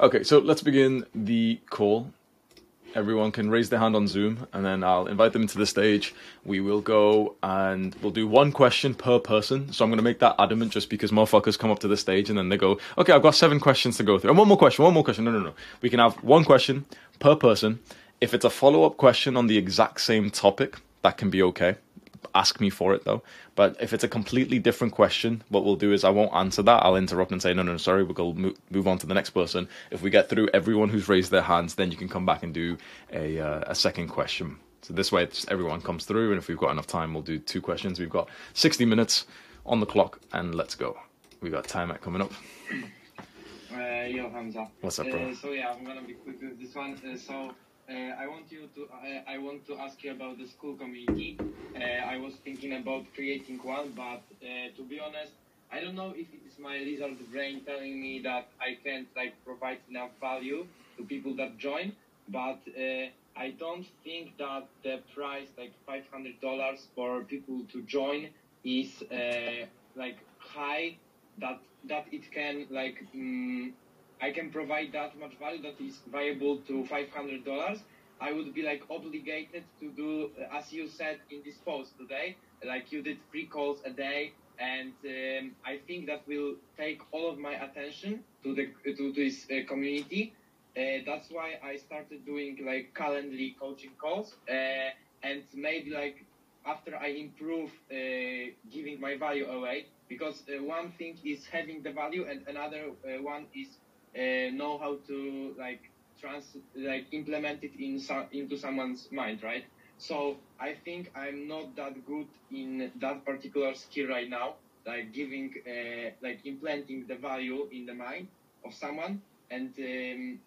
Okay, so let's begin the call. Everyone can raise their hand on Zoom, and then I'll invite them to the stage. We will go and we'll do one question per person. So I'm going to make that adamant just because motherfuckers come up to the stage and then they go, okay, I've got seven questions to go through. And one more question, one more question. No, no, no. We can have one question per person. If it's a follow up question on the exact same topic, that can be okay ask me for it though. But if it's a completely different question, what we'll do is I won't answer that. I'll interrupt and say, no, no, sorry, we'll go move on to the next person. If we get through everyone who's raised their hands, then you can come back and do a, uh, a second question. So this way, everyone comes through, and if we've got enough time, we'll do two questions. We've got 60 minutes on the clock, and let's go. We've got time at coming up. Uh, yo, Hamza. What's up, bro? Uh, so yeah, I'm gonna be quick with this one. Uh, so I want you to. Uh, I want to ask you about the Skool community. Uh, I was thinking about creating one, but to be honest, I don't know if it is my lizard brain telling me that I can't like provide enough value to people that join. But I don't think that the price, like five hundred dollars for people to join, is like high. That that it can like. Um, I can provide that much value that is viable to $500, I would be like obligated to do, uh, as you said in this post today, like you did three calls a day. And um, I think that will take all of my attention to the to this uh, community. Uh, that's why I started doing like Calendly coaching calls. Uh, and maybe like after I improve uh, giving my value away, because uh, one thing is having the value and another one is uh, know how to like trans like implement it in some into someone's mind, right? So I think I'm not that good in that particular skill right now, like giving uh, like implanting the value in the mind of someone. And um,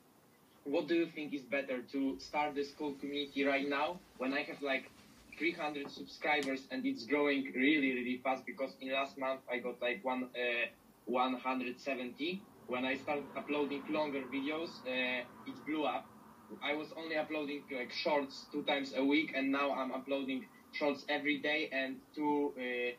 what do you think is better to start the Skool community right now when I have like 300 subscribers and it's growing really really fast because in last month I got like one uh, 170 when I started uploading longer videos, uh, it blew up. I was only uploading like shorts two times a week, and now I'm uploading shorts every day and two uh,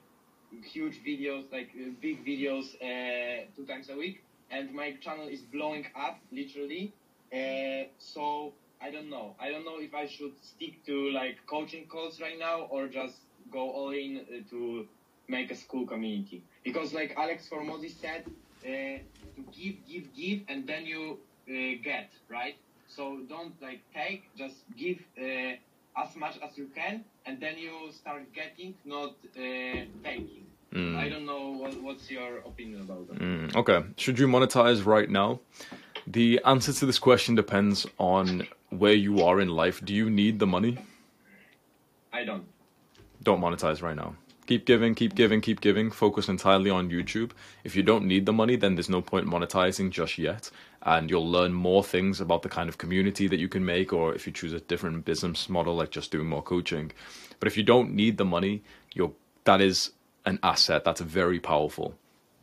huge videos, like uh, big videos, uh, two times a week. And my channel is blowing up, literally. Uh, so I don't know. I don't know if I should stick to like coaching calls right now or just go all in uh, to make a Skool community. Because like Alex Hormozi said, to give, give, give, and then you uh, get, right? So don't like take, just give uh, as much as you can, and then you start getting, not taking. Mm. I don't know what, what's your opinion about that. Mm, okay, should you monetize right now? The answer to this question depends on where you are in life. Do you need the money? I don't. Don't monetize right now. Keep giving, keep giving, keep giving. Focus entirely on YouTube. If you don't need the money, then there's no point monetizing just yet. And you'll learn more things about the kind of community that you can make, or if you choose a different business model, like just doing more coaching. But if you don't need the money, you're that is an asset. That's very powerful.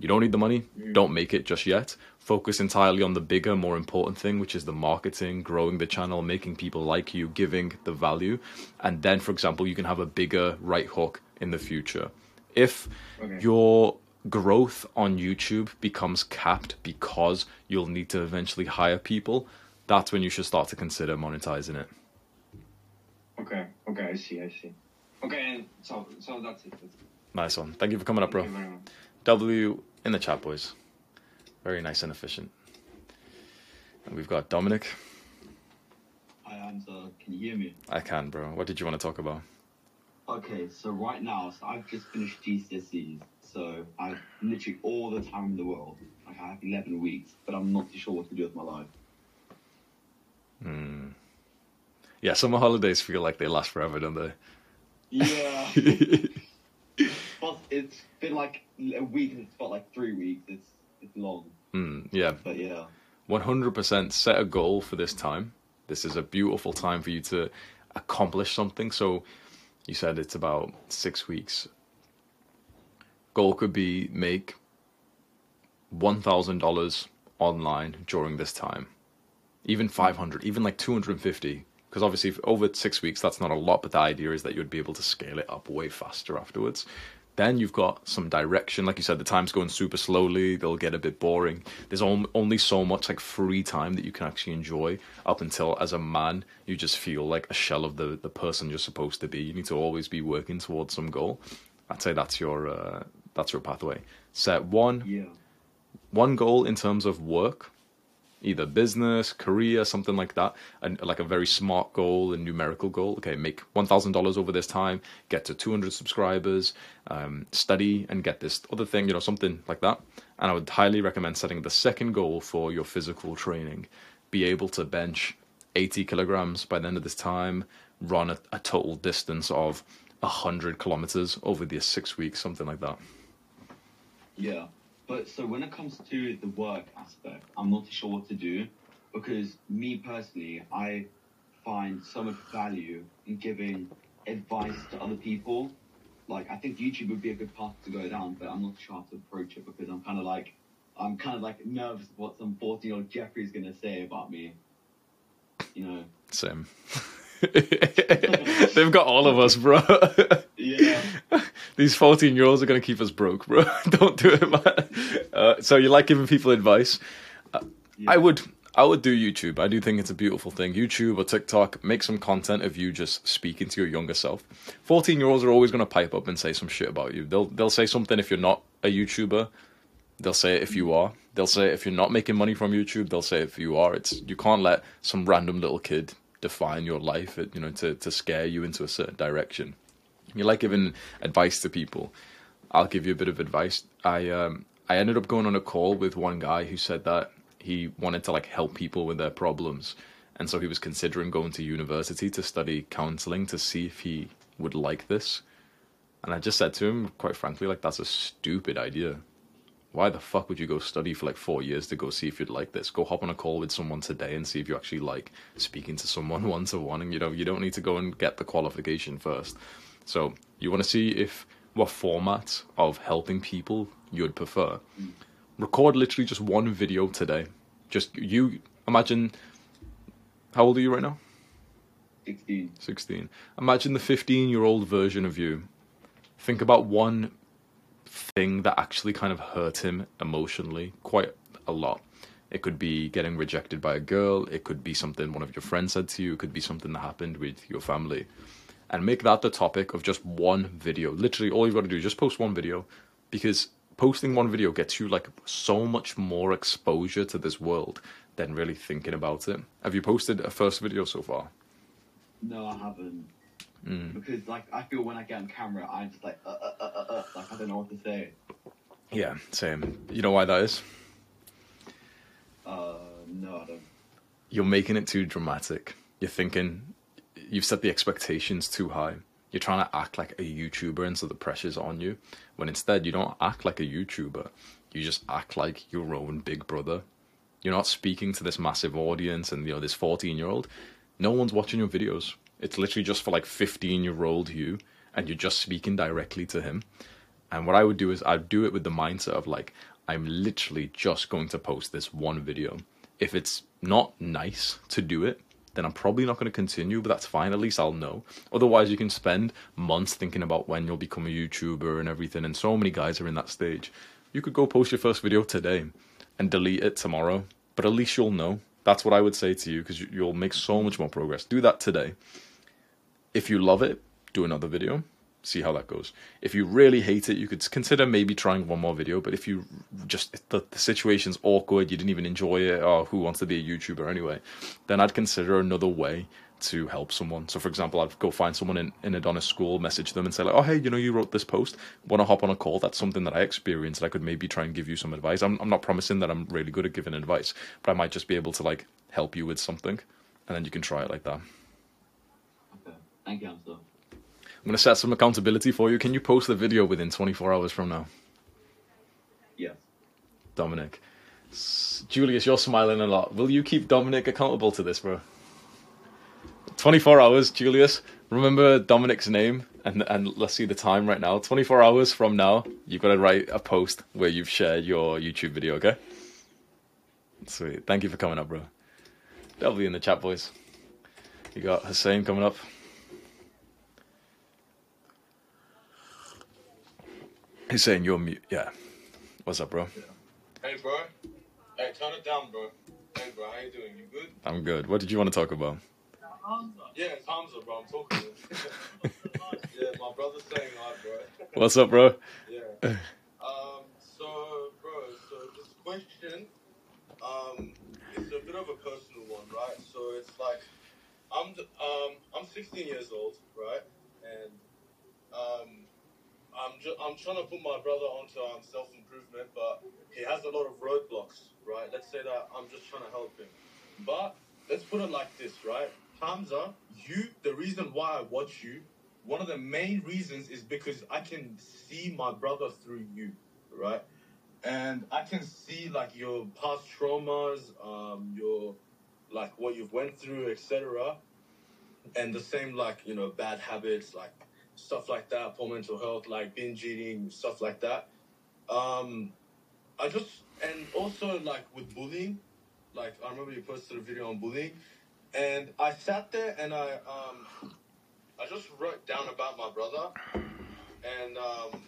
You don't need the money, mm. don't make it just yet. Focus entirely on the bigger, more important thing, which is the marketing, growing the channel, making people like you, giving the value. And then, for example, you can have a bigger right hook in the future. If okay. your growth on YouTube becomes capped because you'll need to eventually hire people, that's when you should start to consider monetizing it. Okay, okay, I see, I see. Okay, so so that's it. That's it. Nice one. Thank you for coming up, bro. W in the chat, boys. Very nice and efficient. And we've got Dominic. Hi, Hamza. Can you hear me? I can, bro. What did you want to talk about? Okay, so right now, so I've just finished GCSEs, so I have literally all the time in the world. Like I have 11 weeks, but I'm not too sure what to do with my life. Hmm. Yeah, summer holidays feel like they last forever, don't they? Yeah. but it's been like a week and it's felt like three weeks. It's it's long. Hmm. yeah. But yeah. 100% set a goal for this time. This is a beautiful time for you to accomplish something. So you said it's about six weeks. Goal could be make $1,000 online during this time. Even 500, even like 250. Because obviously, over six weeks, that's not a lot, but the idea is that you'd be able to scale it up way faster afterwards. Then you've got some direction. Like you said, the time's going super slowly. They'll get a bit boring. There's on- only so much like free time that you can actually enjoy up until as a man, you just feel like a shell of the, the person you're supposed to be. You need to always be working towards some goal. I'd say that's your, uh, that's your pathway. Set one, Yeah. one goal in terms of work, either business, career, something like that, and like a very smart goal and numerical goal. Okay, make one thousand dollars over this time, get to two hundred subscribers, um, study and get this other thing, you know, something like that. And I would highly recommend setting the second goal for your physical training. Be able to bench eighty kilograms by the end of this time, run a, a total distance of hundred kilometers over the six weeks, something like that. Yeah, but so when it comes to the work aspect, I'm not sure what to do because me personally, I find so much value in giving advice to other people. Like, I think YouTube would be a good path to go down, but I'm not sure how to approach it because I'm kind of like, I'm kind of like nervous what some 14 year old Jeffrey is going to say about me. You know? Same. They've got all of us, bro. Yeah. These 14 year olds are going to keep us broke, bro. Don't do it, man. Uh, so you like giving people advice? I would. I would do YouTube. I do think it's a beautiful thing. YouTube or TikTok, make some content of you just speaking to your younger self. Fourteen year olds are always gonna pipe up and say some shit about you. They'll they'll say something if you're not a YouTuber. They'll say it if you are. They'll say it if you're not making money from YouTube. They'll say it if you are. It's you can't let some random little kid define your life. You know, to to scare you into a certain direction. You like giving advice to people. I'll give you a bit of advice. I um I ended up going on a call with one guy who said that he wanted to like help people with their problems, and so he was considering going to university to study counseling to see if he would like this. And I just said to him, quite frankly, like that's a stupid idea. Why the fuck would you go study for like four years to go see if you'd like this? Go hop on a call with someone today and see if you actually like speaking to someone one to one. And you know, you don't need to go and get the qualification first. So you want to see if what format of helping people you'd prefer. Hmm. Record literally just one video today. Just you imagine. How old are you right now? 16. 16. Imagine the 15 year old version of you. Think about one thing that actually kind of hurt him emotionally quite a lot. It could be getting rejected by a girl, it could be something one of your friends said to you, it could be something that happened with your family. And make that the topic of just one video. Literally, all you've got to do is just post one video because posting one video gets you like so much more exposure to this world than really thinking about it. Have you posted a first video so far? No, I haven't. Mm. Because like I feel when I get on camera, I'm just like uh, uh, uh, uh, uh, like I don't know what to say. Yeah, same. You know why that is? Uh, no, I don't. You're making it too dramatic. You're thinking you've set the expectations too high. You're trying to act like a YouTuber, and so the pressure's on you. When instead, you don't act like a YouTuber. You just act like your own big brother. You're not speaking to this massive audience and you know this 14 year old. No one's watching your videos. It's literally just for like 15 year old you, and you're just speaking directly to him. And what I would do is I'd do it with the mindset of like, I'm literally just going to post this one video. If it's not nice to do it, then I'm probably not going to continue, but that's fine. At least I'll know. Otherwise, you can spend months thinking about when you'll become a YouTuber and everything. And so many guys are in that stage. You could go post your first video today and delete it tomorrow, but at least you'll know. That's what I would say to you because you'll make so much more progress. Do that today. If you love it, do another video see how that goes. If you really hate it, you could consider maybe trying one more video. But if you just the, the situation's awkward, you didn't even enjoy it, or who wants to be a YouTuber anyway, then I'd consider another way to help someone. So, for example, I'd go find someone in, in Adonis school, message them, and say like, "Oh, hey, you know, you wrote this post. Want to hop on a call? That's something that I experienced. I could maybe try and give you some advice. I'm I'm not promising that I'm really good at giving advice, but I might just be able to like help you with something, and then you can try it like that." Okay. Thank you, Hamza. I'm gonna set some accountability for you. Can you post the video within 24 hours from now, Yes. Dominic? Julius, you're smiling a lot. Will you keep Dominic accountable to this, bro? 24 hours, Julius. Remember Dominic's name and and let's see the time right now. 24 hours from now, you've got to write a post where you've shared your YouTube video. Okay? Sweet. Thank you for coming up, bro. Be in the chat, boys. You got Hussein coming up. He's saying you're mute. Yeah. What's up, bro? Hey, bro. Hey, turn it down, bro. Hey, bro, how you doing? You good? I'm good. What did you want to talk about? Yeah, it's Hamza, bro. I'm talking to him. yeah, my brother's saying hi, bro. What's up, bro? Yeah. Um, so, bro, so this question, um, it's a bit of a personal one, right? So it's like, I'm, um, I'm 16 years old, right? And, um, I'm ju- I'm trying to put my brother onto um, self improvement, but he has a lot of roadblocks, right? Let's say that I'm just trying to help him. But let's put it like this, right? Hamza, you, the reason why I watch you, one of the main reasons is because I can see my brother through you, right? And I can see like your past traumas, um, your like what you've went through, etc. And the same like you know bad habits, like stuff like that, poor mental health, like binge eating, stuff like that. Um, I just and also like with bullying, like I remember you posted a video on bullying, and I sat there and I um I just wrote down about my brother, and um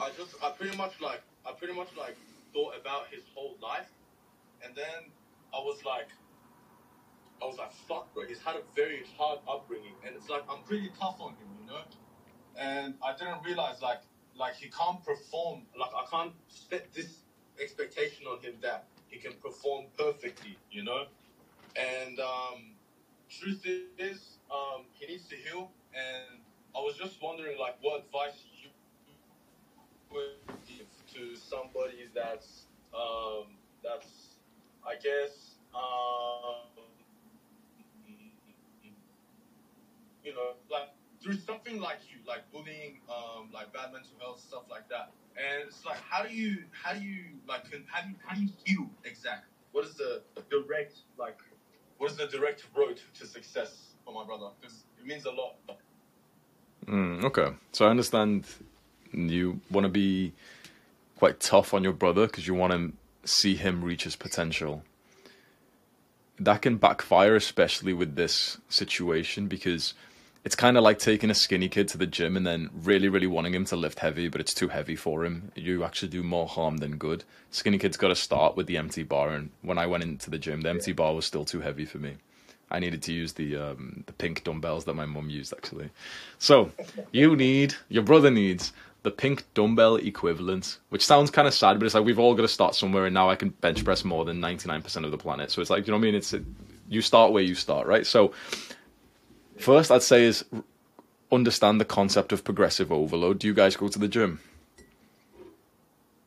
I just I pretty much like I pretty much like thought about his whole life, and then I was like. I was like, fuck, bro. He's had a very hard upbringing, and it's like I'm pretty tough on him, you know. And I didn't realize, like, like he can't perform. Like I can't set this expectation on him that he can perform perfectly, you know. And um, truth is, um, he needs to heal. And I was just wondering, like, what advice you would give to somebody that's, um, that's, I guess, um, you know, like through something like you, like bullying, um, like bad mental health, stuff like that. And it's like, how do you, how do you, like, how do you, how do you heal exactly? What is the direct, like, what is the direct road to success for my brother? Because it means a lot. Mm, okay. So I understand you want to be quite tough on your brother because you want to see him reach his potential. That can backfire, especially with this situation, because it's kind of like taking a skinny kid to the gym and then really, really wanting him to lift heavy, but it's too heavy for him. You actually do more harm than good. Skinny kid's got to start with the empty bar, and when I went into the gym, the empty bar was still too heavy for me. I needed to use the um, the pink dumbbells that my mum used actually. So you need your brother needs the pink dumbbell equivalent, which sounds kind of sad, but it's like we've all got to start somewhere, and now I can bench press more than ninety nine percent of the planet. So it's like you know what I mean. It's you start where you start, right? So first, I'd say is understand the concept of progressive overload. Do you guys go to the gym?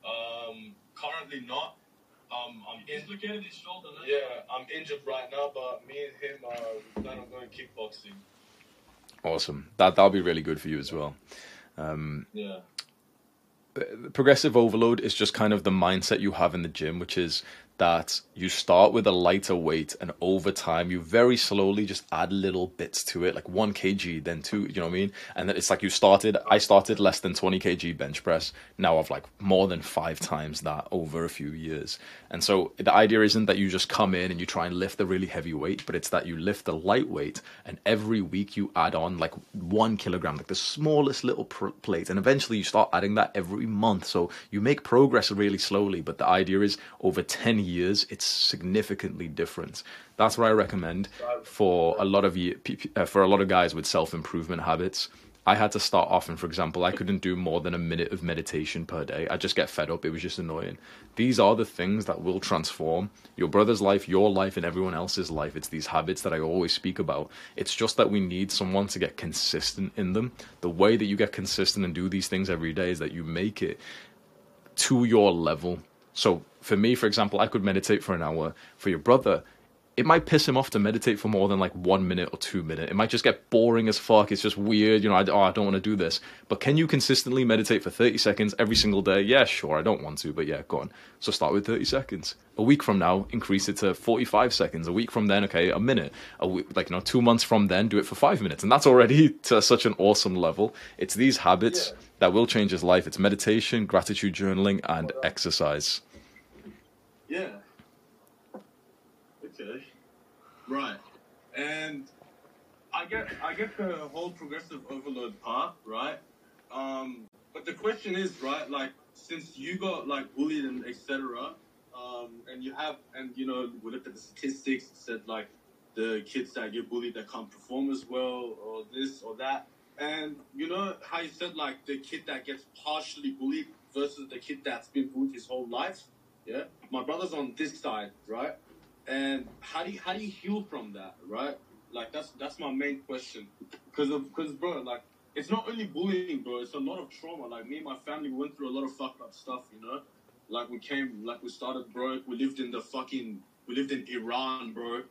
Um, currently not. Um, I'm in, dislocated his shoulder. no? yeah, I'm injured right now, but me and him uh, we plan on going kickboxing. Awesome. That that'll be really good for you as well. Um, Yeah. progressive overload is just kind of the mindset you have in the gym, which is that you start with a lighter weight and over time you very slowly just add little bits to it, like one kg, then two, you know what I mean? And then it's like you started, I started less than 20 kg bench press. Now I've like more than five times that over a few years. And so the idea isn't that you just come in and you try and lift the really heavy weight, but it's that you lift the light weight and every week you add on like one kilogram, like the smallest little pr- plate. And eventually you start adding that every month. So you make progress really slowly, but the idea is over 10 years, it's significantly different. That's what I recommend for a lot of uh, for a lot of guys with self improvement habits. I had to start off, and for example, I couldn't do more than a minute of meditation per day. I just get fed up. It was just annoying. These are the things that will transform your brother's life, your life, and everyone else's life. It's these habits that I always speak about. It's just that we need someone to get consistent in them. The way that you get consistent and do these things every day is that you make it to your level. So for me, for example, I could meditate for an hour. For your brother, it might piss him off to meditate for more than like one minute or two minutes. It might just get boring as fuck. It's just weird, you know. I, oh, I don't want to do this. But can you consistently meditate for thirty seconds every single day? Yeah, sure. I don't want to, but yeah, go on. So start with thirty seconds. A week from now, increase it to forty-five seconds. A week from then, okay, a minute. A week, like you know, two months from then, do it for five minutes, and that's already to such an awesome level. It's these habits Yeah. that will change his life. It's meditation, gratitude journaling, and exercise. Yeah. Okay. Right. And I get I get the whole progressive overload part, right? Um but the question is, right? Like, since you got like bullied and etc. Um, and you have, and you know, we looked at the statistics. Said like the kids that get bullied that can't perform as well, or this or that. And you know how you said like the kid that gets partially bullied versus the kid that's been bullied his whole life. Yeah, my brother's on this side, right? And how do you how do you heal from that, right? Like that's that's my main question. Because of because bro, like it's not only bullying, bro. It's a lot of trauma. Like me and my family went through a lot of fucked up stuff, you know. Like we came, like we started broke. We lived in the fucking, we lived in Iran, bro. A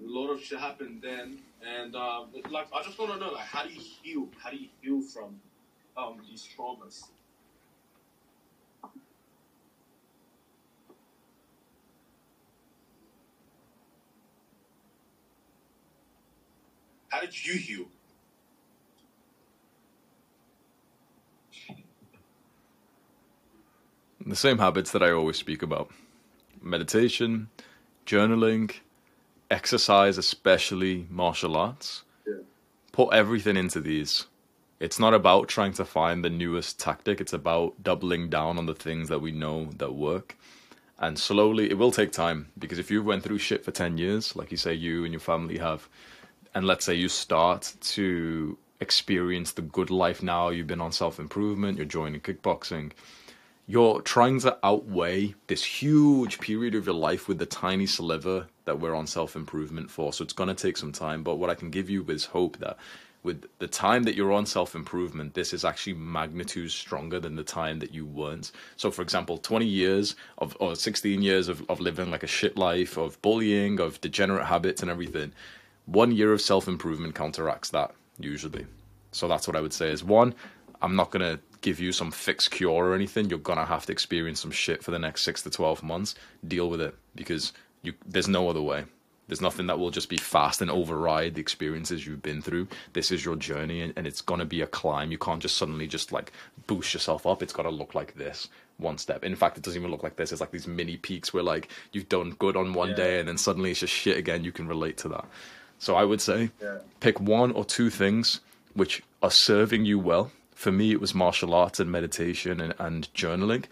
lot of shit happened then, and um, like I just want to know, like, how do you heal? How do you heal from um, these traumas? How did you heal? The same habits that I always speak about meditation, journaling, exercise, especially martial arts. Yeah. Put everything into these. It's not about trying to find the newest tactic, it's about doubling down on the things that we know that work. And slowly, it will take time because if you went through shit for 10 years, like you say you and your family have, and let's say you start to experience the good life now, you've been on self improvement, you're joining kickboxing, you're trying to outweigh this huge period of your life with the tiny sliver that we're on self improvement for. So it's going to take some time. But what I can give you is hope that with the time that you're on self improvement, this is actually magnitudes stronger than the time that you weren't. So, for example, 20 years of or 16 years of, of living like a shit life, of bullying, of degenerate habits, and everything. One year of self improvement counteracts that usually. So that's what I would say is one, I'm not going to give you some fixed cure or anything. You're going to have to experience some shit for the next six to 12 months. Deal with it because you, there's no other way. There's nothing that will just be fast and override the experiences you've been through. This is your journey and, and it's going to be a climb. You can't just suddenly just like boost yourself up. It's got to look like this one step. In fact, it doesn't even look like this. It's like these mini peaks where like you've done good on one Yeah. day and then suddenly it's just shit again. You can relate to that. So I would say Yeah. pick one or two things which are serving you well. For me, it was martial arts and meditation and, and journaling,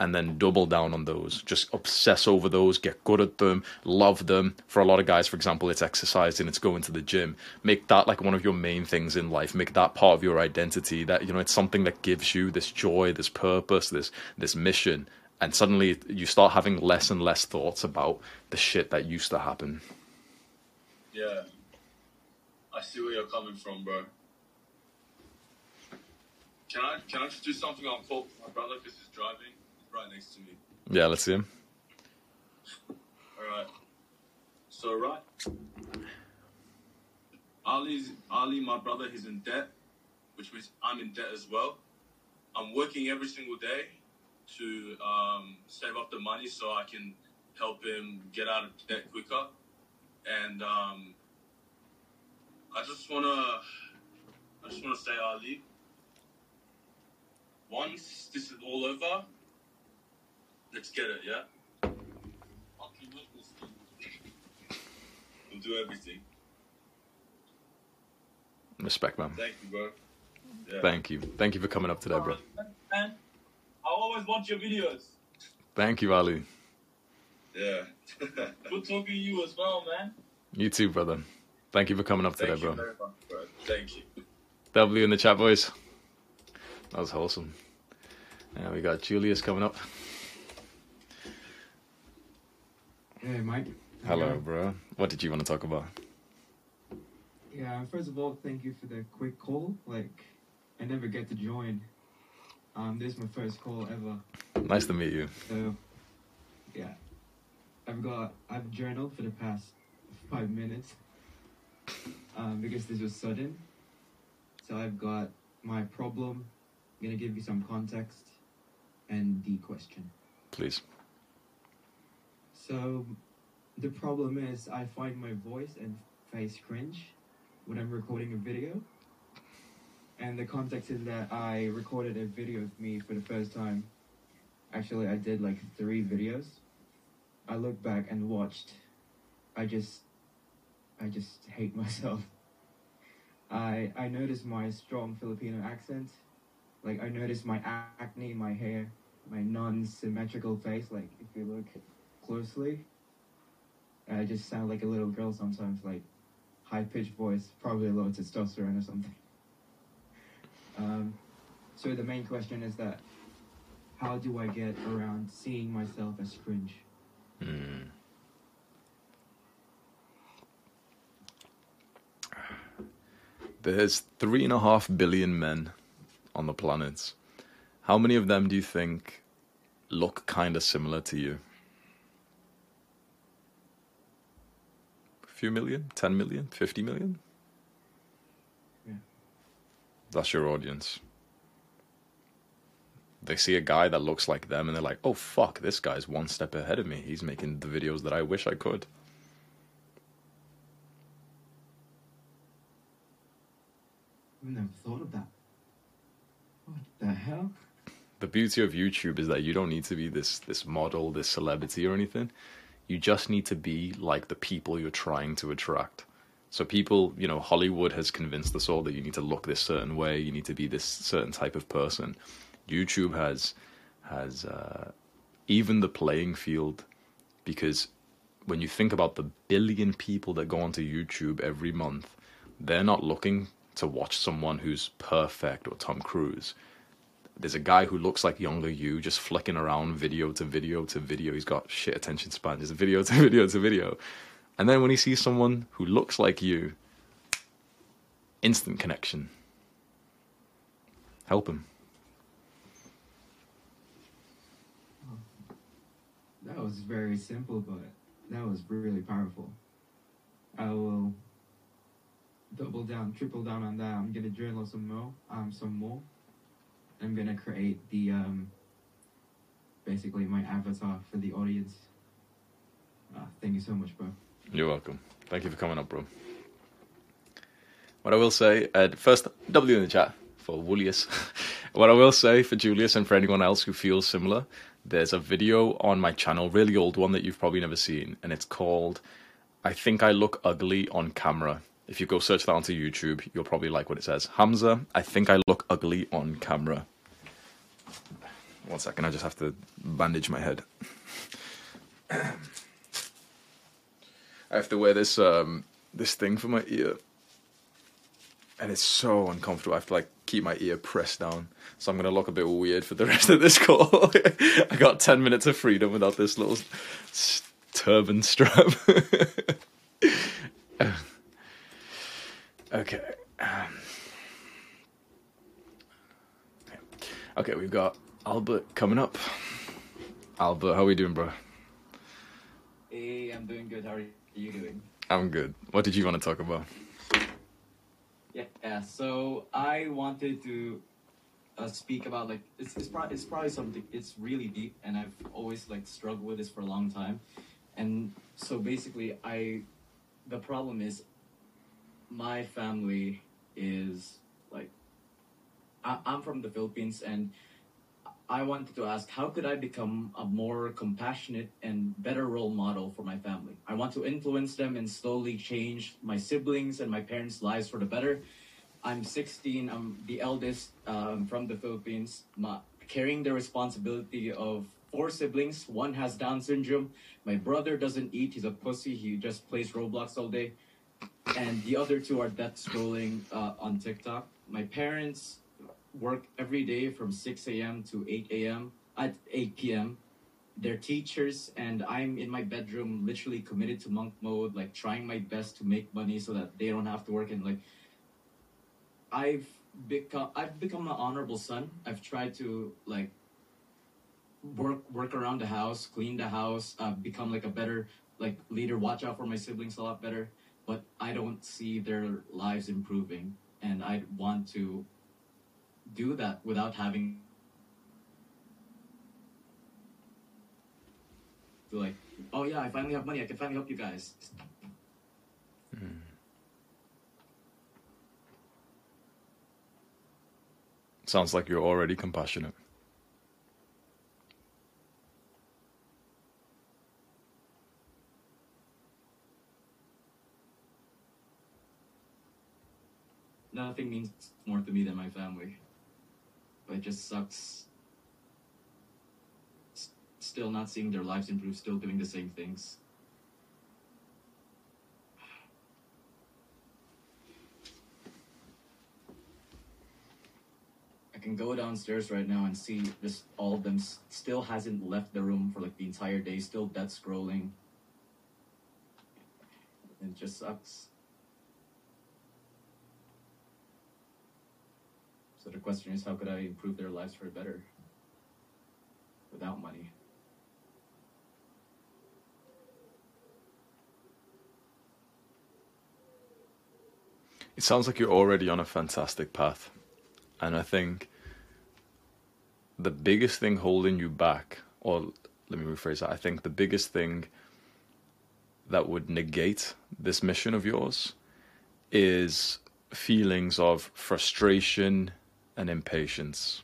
and then double down on those. Just obsess over those, get good at them, love them. For a lot of guys, for example, it's exercising, it's going to the gym. Make that like one of your main things in life. Make that part of your identity. That you know, it's something that gives you this joy, this purpose, this this mission. And suddenly you start having less and less thoughts about the shit that used to happen. Yeah. I see where you're coming from, bro. Can I can I just do something on call my brother because he's driving right next to me? Yeah, let's see him. All right. So right, Ali's Ali, my brother, he's in debt, which means I'm in debt as well. I'm working every single day to um, save up the money so I can help him get out of debt quicker. And um, I just wanna, I just wanna say, Ali, once this is all over, let's get it, yeah. We'll do everything. Respect, man. Thank you, bro. Yeah. Thank you. Thank you for coming up today, bro. Man, I always watch your videos. Thank you, Ali. Yeah. Good talking to you as well, man. You too, brother. Thank you for coming up today, Thank you bro. very much, bro. Thank you. W in the chat, boys. That was wholesome. Yeah, we got Julius coming up. Hey, Mike. Hello, Yeah. bro. What did you want to talk about? Yeah, first of all, thank you for the quick call. Like, I never get to join. Um, this is my first call ever. Nice to meet you. So, yeah. I've got, I've journaled for the past five minutes. Um, because this was sudden. So I've got my problem. I'm gonna give you some context and the question. Please. So, the problem is I find my voice and face cringe when I'm recording a video. And the context is that I recorded a video of me for the first time. Actually, I did like three videos. I look back and watched. I just, I just hate myself. I I noticed my strong Filipino accent. Like I noticed my acne, my hair, my non-symmetrical face. Like if you look closely, I just sound like a little girl sometimes. Like high-pitched voice, probably a low testosterone or something. Um, so the main question is that how do I get around seeing myself as cringe? Hmm. There's three and a half billion men on the planet. How many of them do you think look kind of similar to you? A few million? 10 million? 50 million? Yeah. That's your audience. They see a guy that looks like them and they're like, oh fuck, this guy's one step ahead of me. He's making the videos that I wish I could. I've never thought of that. What the hell? the beauty of YouTube is that you don't need to be this this model, this celebrity or anything. You just need to be like the people you're trying to attract. So people, you know, Hollywood has convinced us all that you need to look this certain way, you need to be this certain type of person. YouTube has has uh, even the playing field because when you think about the billion people that go onto YouTube every month, they're not looking to watch someone who's perfect or Tom Cruise there's a guy who looks like younger you just flicking around video to video to video. He's got shit attention span. A video to video to video. And then when he sees someone who looks like you, instant connection. Help him. That was very simple, but that was really powerful. I will double down, triple down on that. I'm gonna journal some more, um, some more. I'm gonna create the um, basically my avatar for the audience. Uh, thank you so much, bro. You're welcome. Thank you for coming up, bro. What I will say, uh, first, W in the chat for Woolius. what I will say for Julius and for anyone else who feels similar, there's a video on my channel, really old one that you've probably never seen, and it's called I Think I Look Ugly on Camera. If you go search that onto YouTube, you'll probably like what it says. Hamza, I think I look ugly on camera. One second, I just have to bandage my head. I have to wear this um this thing for my ear. And it's so uncomfortable. I have to like keep my ear pressed down. So I'm gonna look a bit weird for the rest of this call. I got ten minutes of freedom without this little turban strap. okay. Um, okay, we've got Albert coming up. Albert, how are we doing, bro? Hey, I'm doing good. How are you doing? I'm good. What did you want to talk about? Yeah. So I wanted to uh, speak about like it's it's, pro- it's probably something it's really deep, and I've always like struggled with this for a long time. And so basically, I the problem is my family is like I, I'm from the Philippines, and I wanted to ask how could I become a more compassionate and better role model for my family? I want to influence them and slowly change my siblings and my parents' lives for the better. I'm 16. I'm the eldest um, from the Philippines, my, carrying the responsibility of four siblings. One has Down syndrome. My brother doesn't eat. He's a pussy. He just plays Roblox all day. And the other two are death scrolling uh, on TikTok. My parents work every day from 6 a.m. to 8 a.m. at 8 p.m. They're teachers, and I'm in my bedroom, literally committed to monk mode, like trying my best to make money so that they don't have to work. And like, I've become, I've become an honorable son. I've tried to like work work around the house, clean the house, uh, become like a better like leader. Watch out for my siblings a lot better. But I don't see their lives improving, and I want to do that without having to like, oh yeah, I finally have money. I can finally help you guys. Hmm. Sounds like you're already compassionate. Nothing means more to me than my family. But it just sucks. S- still not seeing their lives improve, still doing the same things. I can go downstairs right now and see just all of them still hasn't left the room for like the entire day, still dead scrolling. It just sucks. So the question is, how could I improve their lives for better without money? It sounds like you're already on a fantastic path. And I think the biggest thing holding you back, or let me rephrase that, I think the biggest thing that would negate this mission of yours is feelings of frustration and impatience.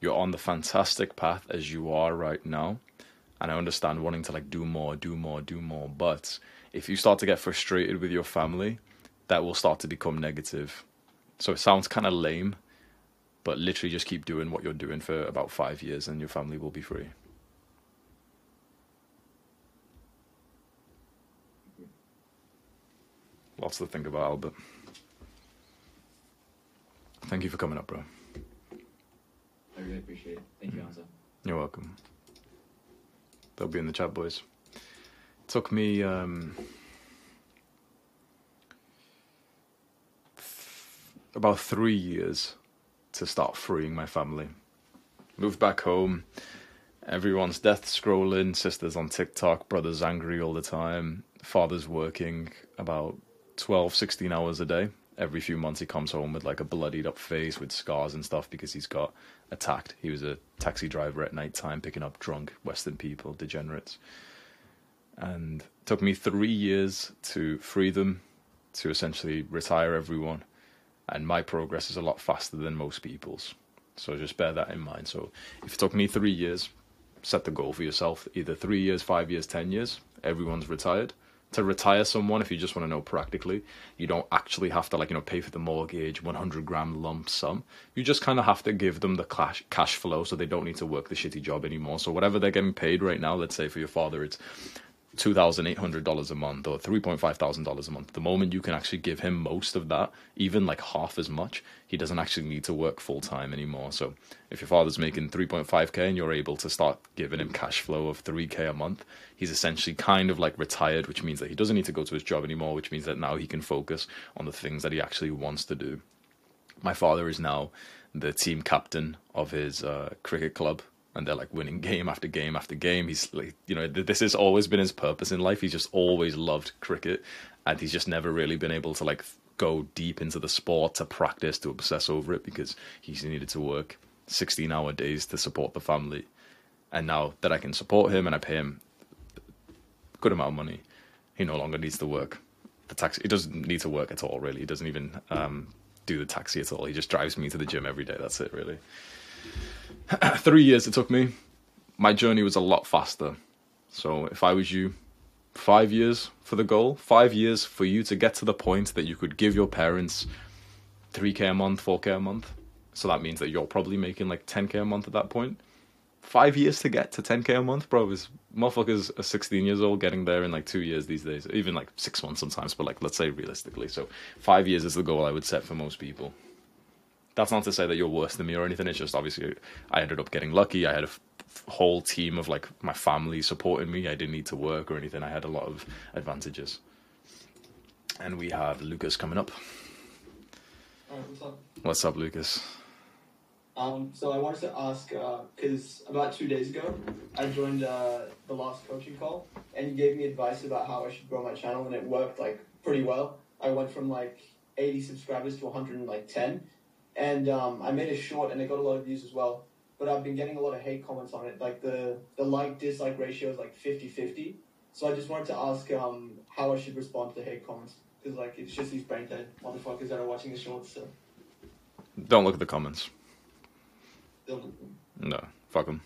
You're on the fantastic path as you are right now. And I understand wanting to like do more, do more, do more. But if you start to get frustrated with your family, that will start to become negative. So it sounds kind of lame, but literally just keep doing what you're doing for about five years and your family will be free. Lots to think about, Albert. Thank you for coming up, bro. I really appreciate it. Thank you, Hamza. You're welcome. They'll be in the chat, boys. Took me um, about three years to start freeing my family. Moved back home. Everyone's death scrolling, sisters on TikTok, brothers angry all the time, father's working about 12, 16 hours a day. Every few months he comes home with like a bloodied up face with scars and stuff because he's got attacked. He was a taxi driver at night time picking up drunk Western people, degenerates. And took me three years to free them, to essentially retire everyone. And my progress is a lot faster than most people's. So just bear that in mind. So if it took me three years, set the goal for yourself either three years, five years, ten years. Everyone's retired. To retire someone, if you just want to know practically, you don't actually have to like you know pay for the mortgage, one hundred grand lump sum. You just kind of have to give them the cash cash flow, so they don't need to work the shitty job anymore. So whatever they're getting paid right now, let's say for your father, it's two thousand eight hundred dollars a month or three point five thousand dollars a month. The moment you can actually give him most of that, even like half as much, he doesn't actually need to work full time anymore. So if your father's making three point five k and you're able to start giving him cash flow of three k a month, he's essentially kind of like retired, which means that he doesn't need to go to his job anymore, which means that now he can focus on the things that he actually wants to do. My father is now the team captain of his uh, cricket club and they're like winning game after game after game. He's like, you know, th- this has always been his purpose in life. He's just always loved cricket, and he's just never really been able to like go deep into the sport to practice to obsess over it because he's needed to work sixteen hour days to support the family. And now that I can support him and I pay him a good amount of money, he no longer needs to work. The taxi, he doesn't need to work at all. Really, he doesn't even um, do the taxi at all. He just drives me to the gym every day. That's it, really three years it took me. My journey was a lot faster. So if I was you, five years for the goal, five years for you to get to the point that you could give your parents 3k a month, 4k a month. So that means that you're probably making like 10k a month at that point. Five years to get to 10k a month, bro. Is motherfuckers are 16 years old getting there in like two years these days, even like six months sometimes. But like, let's say realistically, so five years is the goal I would set for most people that's not to say that you're worse than me or anything. It's just obviously I ended up getting lucky. I had a f- whole team of like my family supporting me. I didn't need to work or anything. I had a lot of advantages. And we have Lucas coming up. Alright, what's up? What's up, Lucas? Um, so I wanted to ask, because about two days ago, I joined uh, the last coaching call, and you gave me advice about how I should grow my channel, and it worked like pretty well. I went from like 80 subscribers to 110, and um, I made a short, and it got a lot of views as well. But I've been getting a lot of hate comments on it, like the the like dislike ratio is like 50-50. So I just wanted to ask um, how I should respond to the hate comments, because like it's just these brain dead motherfuckers that are watching the shorts. So. Don't look at the comments. No, fuck them.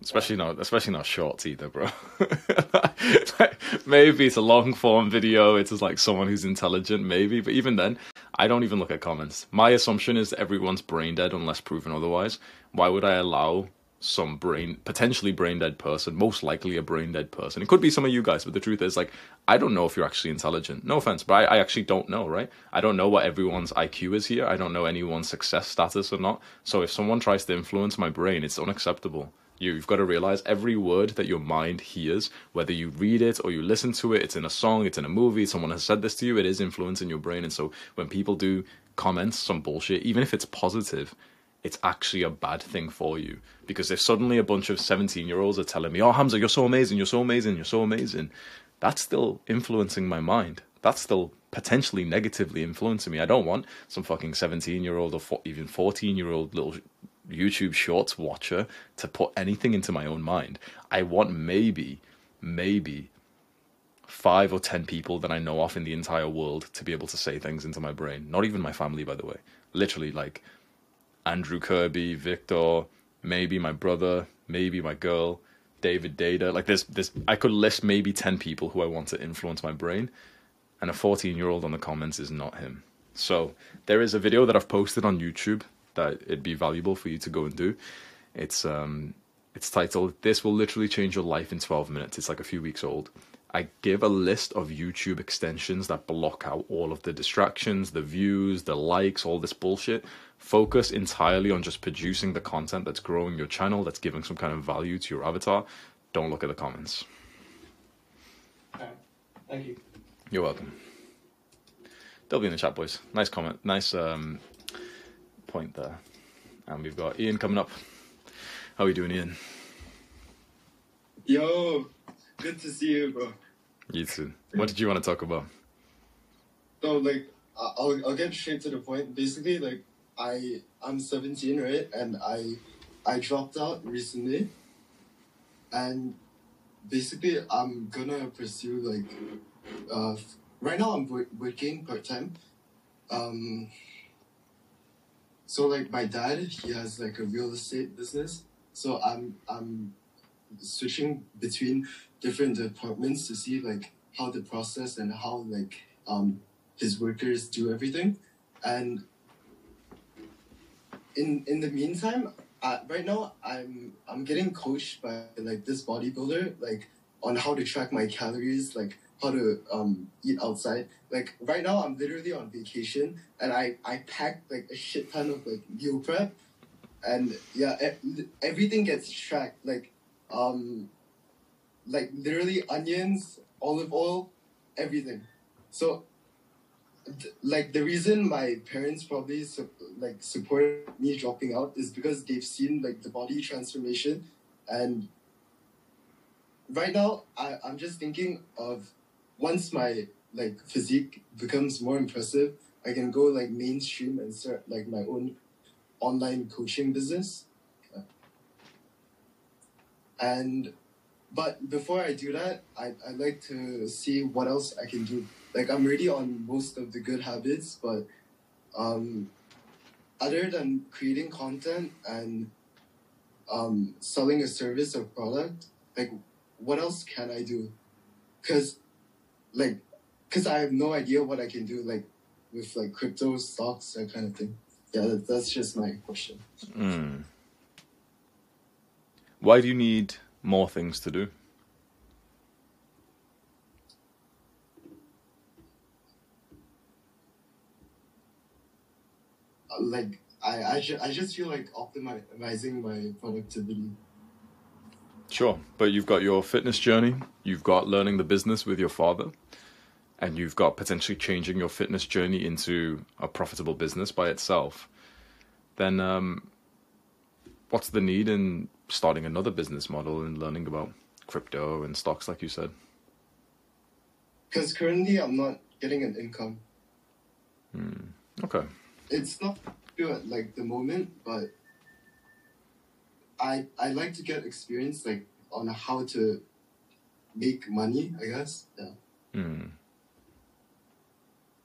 Especially not, especially not shorts either, bro. Maybe it's a long form video. It's just like someone who's intelligent, maybe. But even then, I don't even look at comments. My assumption is everyone's brain dead unless proven otherwise. Why would I allow some brain potentially brain dead person, most likely a brain dead person. It could be some of you guys, but the truth is like I don't know if you're actually intelligent. No offense, but I, I actually don't know, right? I don't know what everyone's IQ is here. I don't know anyone's success status or not. So if someone tries to influence my brain, it's unacceptable. You've got to realize every word that your mind hears, whether you read it or you listen to it, it's in a song, it's in a movie, someone has said this to you, it is influencing your brain. And so when people do comments, some bullshit, even if it's positive, it's actually a bad thing for you. Because if suddenly a bunch of 17 year olds are telling me, oh, Hamza, you're so amazing, you're so amazing, you're so amazing, that's still influencing my mind. That's still potentially negatively influencing me. I don't want some fucking 17 year old or even 14 year old little YouTube shorts watcher to put anything into my own mind. I want maybe, maybe five or ten people that I know off in the entire world to be able to say things into my brain. Not even my family, by the way. Literally, like Andrew Kirby, Victor, maybe my brother, maybe my girl, David Data. Like this, this I could list maybe ten people who I want to influence my brain, and a fourteen-year-old on the comments is not him. So there is a video that I've posted on YouTube that it'd be valuable for you to go and do. It's um, it's titled "This Will Literally Change Your Life in 12 Minutes." It's like a few weeks old. I give a list of YouTube extensions that block out all of the distractions, the views, the likes, all this bullshit. Focus entirely on just producing the content that's growing your channel, that's giving some kind of value to your avatar. Don't look at the comments. Thank you. You're welcome. They'll be in the chat, boys. Nice comment. Nice um, point there. And we've got Ian coming up. How are you doing, Ian? Yo, good to see you, bro. You too. What did you want to talk about? So like, I'll I'll get straight to the point. Basically, like, I I'm 17, right, and I I dropped out recently, and basically I'm gonna pursue like, uh, right now I'm working part time, um. So like my dad, he has like a real estate business, so I'm I'm switching between different departments to see like how the process and how like um his workers do everything. And in in the meantime uh, right now i'm i'm getting coached by like this bodybuilder like on how to track my calories like how to um eat outside. Like right now i'm literally on vacation and i i packed like a shit ton of like meal prep. And yeah everything gets tracked. Like um like literally onions, olive oil, everything. So, like the reason my parents probably su- like support me dropping out is because they've seen like the body transformation, and right now I I'm just thinking of once my like physique becomes more impressive, I can go like mainstream and start like my own online coaching business. And but before I do that, I I like to see what else I can do. Like I'm already on most of the good habits, but um, other than creating content and um, selling a service or product, like what else can I do? Cause like, cause I have no idea what I can do like with like crypto stocks that kind of thing. Yeah, that, that's just my question. Mm. Why do you need more things to do? Uh, Like I I, ju- I just feel like optimizing my productivity. Sure, but you've got your fitness journey, you've got learning the business with your father, and you've got potentially changing your fitness journey into a profitable business by itself. Then, um, what's the need in starting another business model and learning about crypto and stocks, like you said? Because currently I'm not getting an income. Okay. It's not good like the moment, but I I like to get experience like on how to make money. I guess. Yeah. Hmm.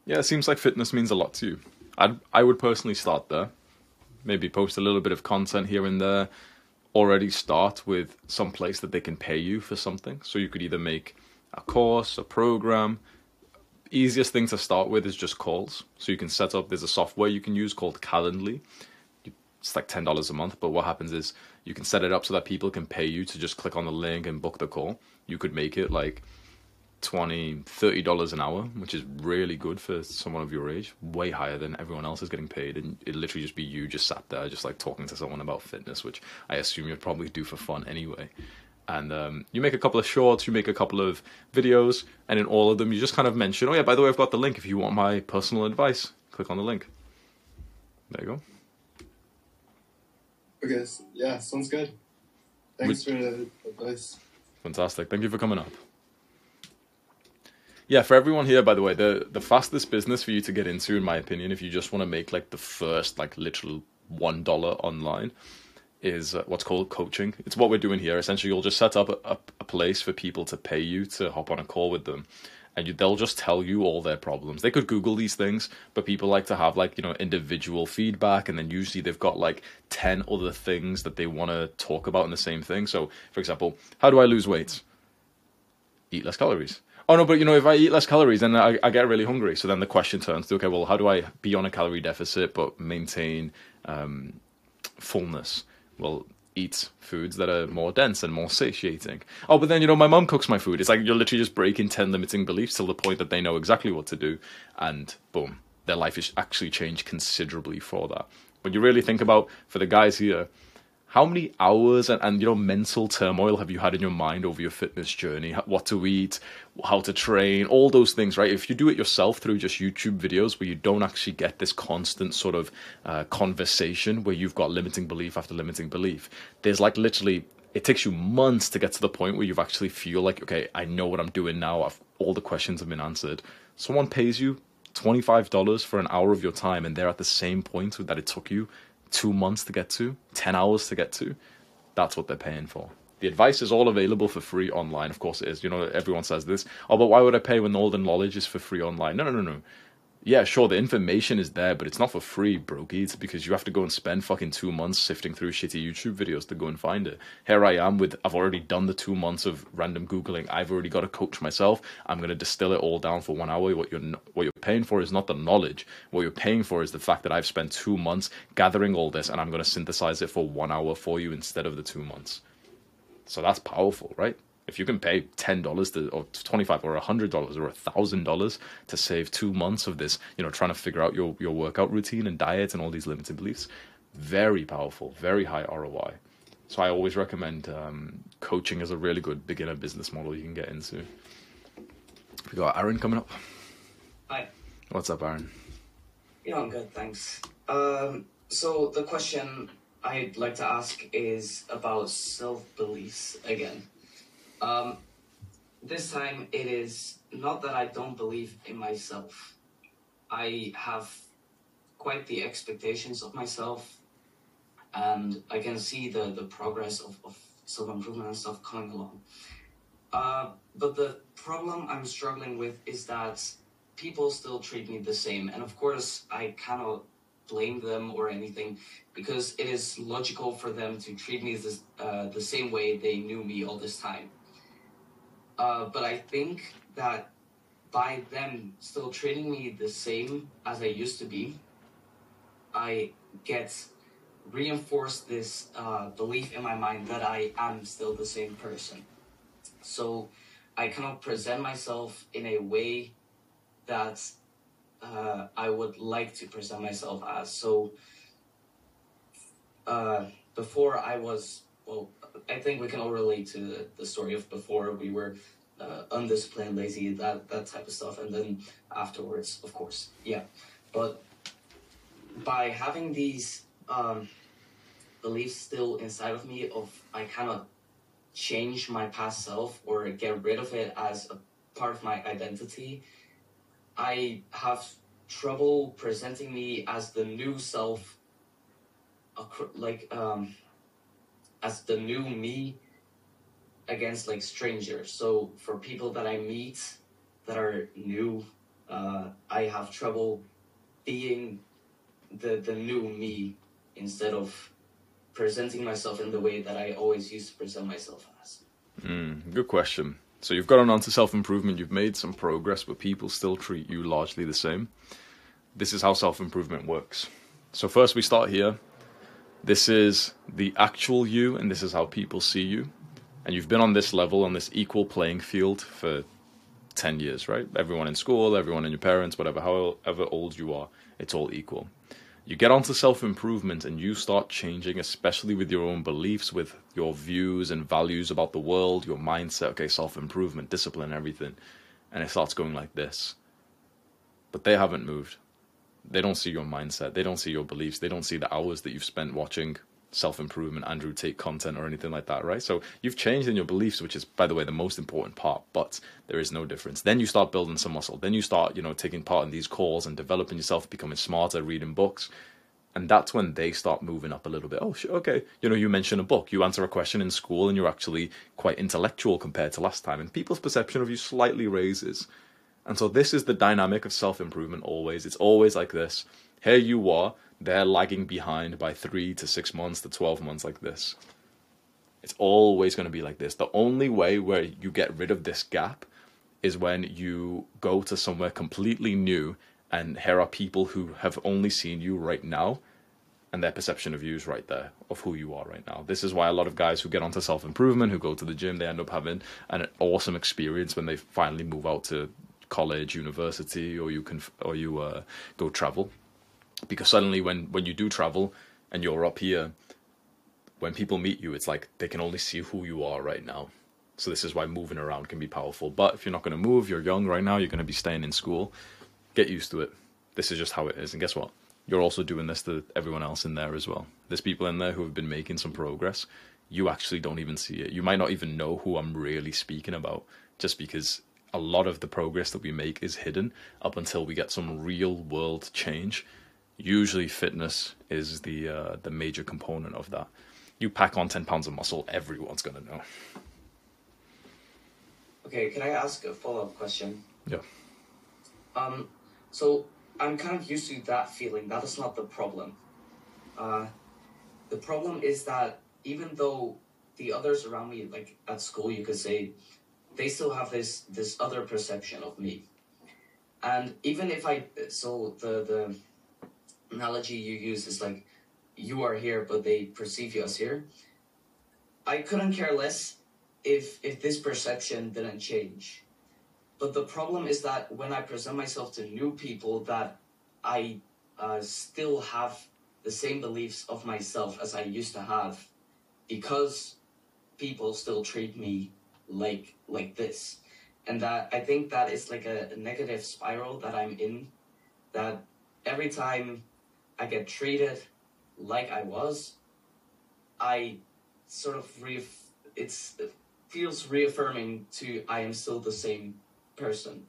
Yeah, it seems like fitness means a lot to you. I'd, I would personally start there. Maybe post a little bit of content here and there. Already start with some place that they can pay you for something. So you could either make a course, a program, easiest thing to start with is just calls. So you can set up. There's a software you can use called Calendly. It's like ten dollars a month, but what happens is you can set it up so that people can pay you to just click on the link and book the call. You could make it like 20 30 dollars an hour which is really good for someone of your age. Way higher than everyone else is getting paid and it literally just be you just sat there just like talking to someone about fitness which i assume you'd probably do for fun anyway. And um, you make a couple of shorts you make a couple of videos and in all of them you just kind of mention oh yeah by the way i've got the link. If you want my personal advice click on the link. There you go Okay, yeah, sounds good. Thanks for the advice. Fantastic. Thank you for coming up. Yeah, for everyone here, by the way, the the fastest business for you to get into, in my opinion, if you just want to make like the first like literal one dollar online, is uh, what's called coaching. It's what we're doing here. Essentially, you'll just set up a, a place for people to pay you to hop on a call with them, and you, they'll just tell you all their problems. They could Google these things, but people like to have like you know individual feedback, and then usually they've got like ten other things that they want to talk about in the same thing. So, for example, how do I lose weight? Eat less calories. Oh no, but you know, if I eat less calories, then I, I get really hungry. So then the question turns to, okay, well, how do I be on a calorie deficit but maintain um, fullness? Well, eat foods that are more dense and more satiating. Oh, but then you know, my mom cooks my food. It's like you're literally just breaking ten limiting beliefs till the point that they know exactly what to do, and boom, their life is actually changed considerably for that. When you really think about for the guys here, how many hours and, and you know mental turmoil have you had in your mind over your fitness journey? What to eat how to train all those things right? If you do it yourself through just youtube videos where you don't actually get this constant sort of uh, conversation where you've got limiting belief after limiting belief there's like literally it takes you months to get to the point where you actually feel like okay i know what i'm doing now. I've, all the questions have been answered. Someone pays you $25 for an hour of your time and they're at the same point that it took you two months to get to, 10 hours to get to, that's what they're paying for. The advice is all available for free online. Of course, it is. You know, everyone says this. Oh, but why would I pay when all the knowledge is for free online? No, no, no, no. Yeah, sure, the information is there, but it's not for free, brokies, because you have to go and spend fucking two months sifting through shitty YouTube videos to go and find it. Here I am with, I've already done the two months of random Googling. I've already got a coach myself. I'm going to distill it all down for one hour. What you're, what you're paying for is not the knowledge. What you're paying for is the fact that I've spent two months gathering all this and I'm going to synthesize it for one hour for you instead of the two months. So that's powerful, right? If you can pay ten dollars to or twenty five or hundred dollars or thousand dollars to save two months of this, you know, trying to figure out your, your workout routine and diet and all these limited beliefs, very powerful, very high ROI. So I always recommend um, coaching as a really good beginner business model you can get into. We got Aaron coming up. Hi. What's up, Aaron? Yeah, I'm good, thanks. Um, so the question I'd like to ask is about self beliefs again. Um, this time it is not that I don't believe in myself. I have quite the expectations of myself, and I can see the, the progress of, of self improvement and stuff coming along. Uh, but the problem I'm struggling with is that people still treat me the same. And of course, I cannot blame them or anything because it is logical for them to treat me this, uh, the same way they knew me all this time. Uh, but I think that by them still treating me the same as I used to be, I get reinforced this uh, belief in my mind that I am still the same person. So I cannot present myself in a way that uh, I would like to present myself as. So uh, before I was, well, I think we can all relate to the, the story of before we were uh, undisciplined, lazy, that that type of stuff, and then afterwards, of course, yeah. But by having these um, beliefs still inside of me, of I cannot change my past self or get rid of it as a part of my identity. I have trouble presenting me as the new self, like um, as the new me against like strangers. So for people that I meet that are new, uh, I have trouble being the the new me instead of presenting myself in the way that I always used to present myself as. Mm, good question. So you've gotten onto self improvement, you've made some progress, but people still treat you largely the same. This is how self improvement works. So, first we start here. This is the actual you, and this is how people see you. And you've been on this level, on this equal playing field for 10 years, right? Everyone in school, everyone in your parents, whatever, however old you are, it's all equal. You get onto self improvement and you start changing, especially with your own beliefs, with your views and values about the world, your mindset, okay, self improvement, discipline, everything. And it starts going like this. But they haven't moved. They don't see your mindset. They don't see your beliefs. They don't see the hours that you've spent watching self improvement, Andrew Tate content, or anything like that, right? So you've changed in your beliefs, which is, by the way, the most important part, but there is no difference. Then you start building some muscle. Then you start, you know, taking part in these calls and developing yourself, becoming smarter, reading books. And that's when they start moving up a little bit. Oh, okay. You know, you mention a book, you answer a question in school, and you're actually quite intellectual compared to last time. And people's perception of you slightly raises. And so this is the dynamic of self improvement always. It's always like this. Here you are, they're lagging behind by three to six months to 12 months like this. It's always going to be like this. The only way where you get rid of this gap is when you go to somewhere completely new and here are people who have only seen you right now and their perception of you is right there of who you are right now. This is why a lot of guys who get onto self improvement, who go to the gym, they end up having an awesome experience when they finally move out to college, university, or you can or you uh, go travel. Because suddenly when when you do travel and you're up here when people meet you it's like they can only see who you are right now. So this is why moving around can be powerful. But if you're not going to move you're young right now you're going to be staying in school get used to it. This is just how it is. And guess what? You're also doing this to everyone else in there as well. There's people in there who have been making some progress. You actually don't even see it. You might not even know who i'm really speaking about just because a lot of the progress that we make is hidden up until we get some real world change usually fitness is the uh, the major component of that. You pack on ten pounds of muscle, everyone's gonna know. Okay, can I ask a follow up question? Yeah. Um, so I'm kind of used to that feeling. That is not the problem. Uh, the problem is that even though the others around me, like at school, you could say, they still have this this other perception of me. And even if I, so the the analogy you use is like you are here but they perceive you as here i couldn't care less if if this perception didn't change but the problem is that when i present myself to new people that i uh, still have the same beliefs of myself as i used to have because people still treat me like like this and that i think that is like a, a negative spiral that i'm in that every time I get treated like I was, I sort of re it's it feels reaffirming to I am still the same person.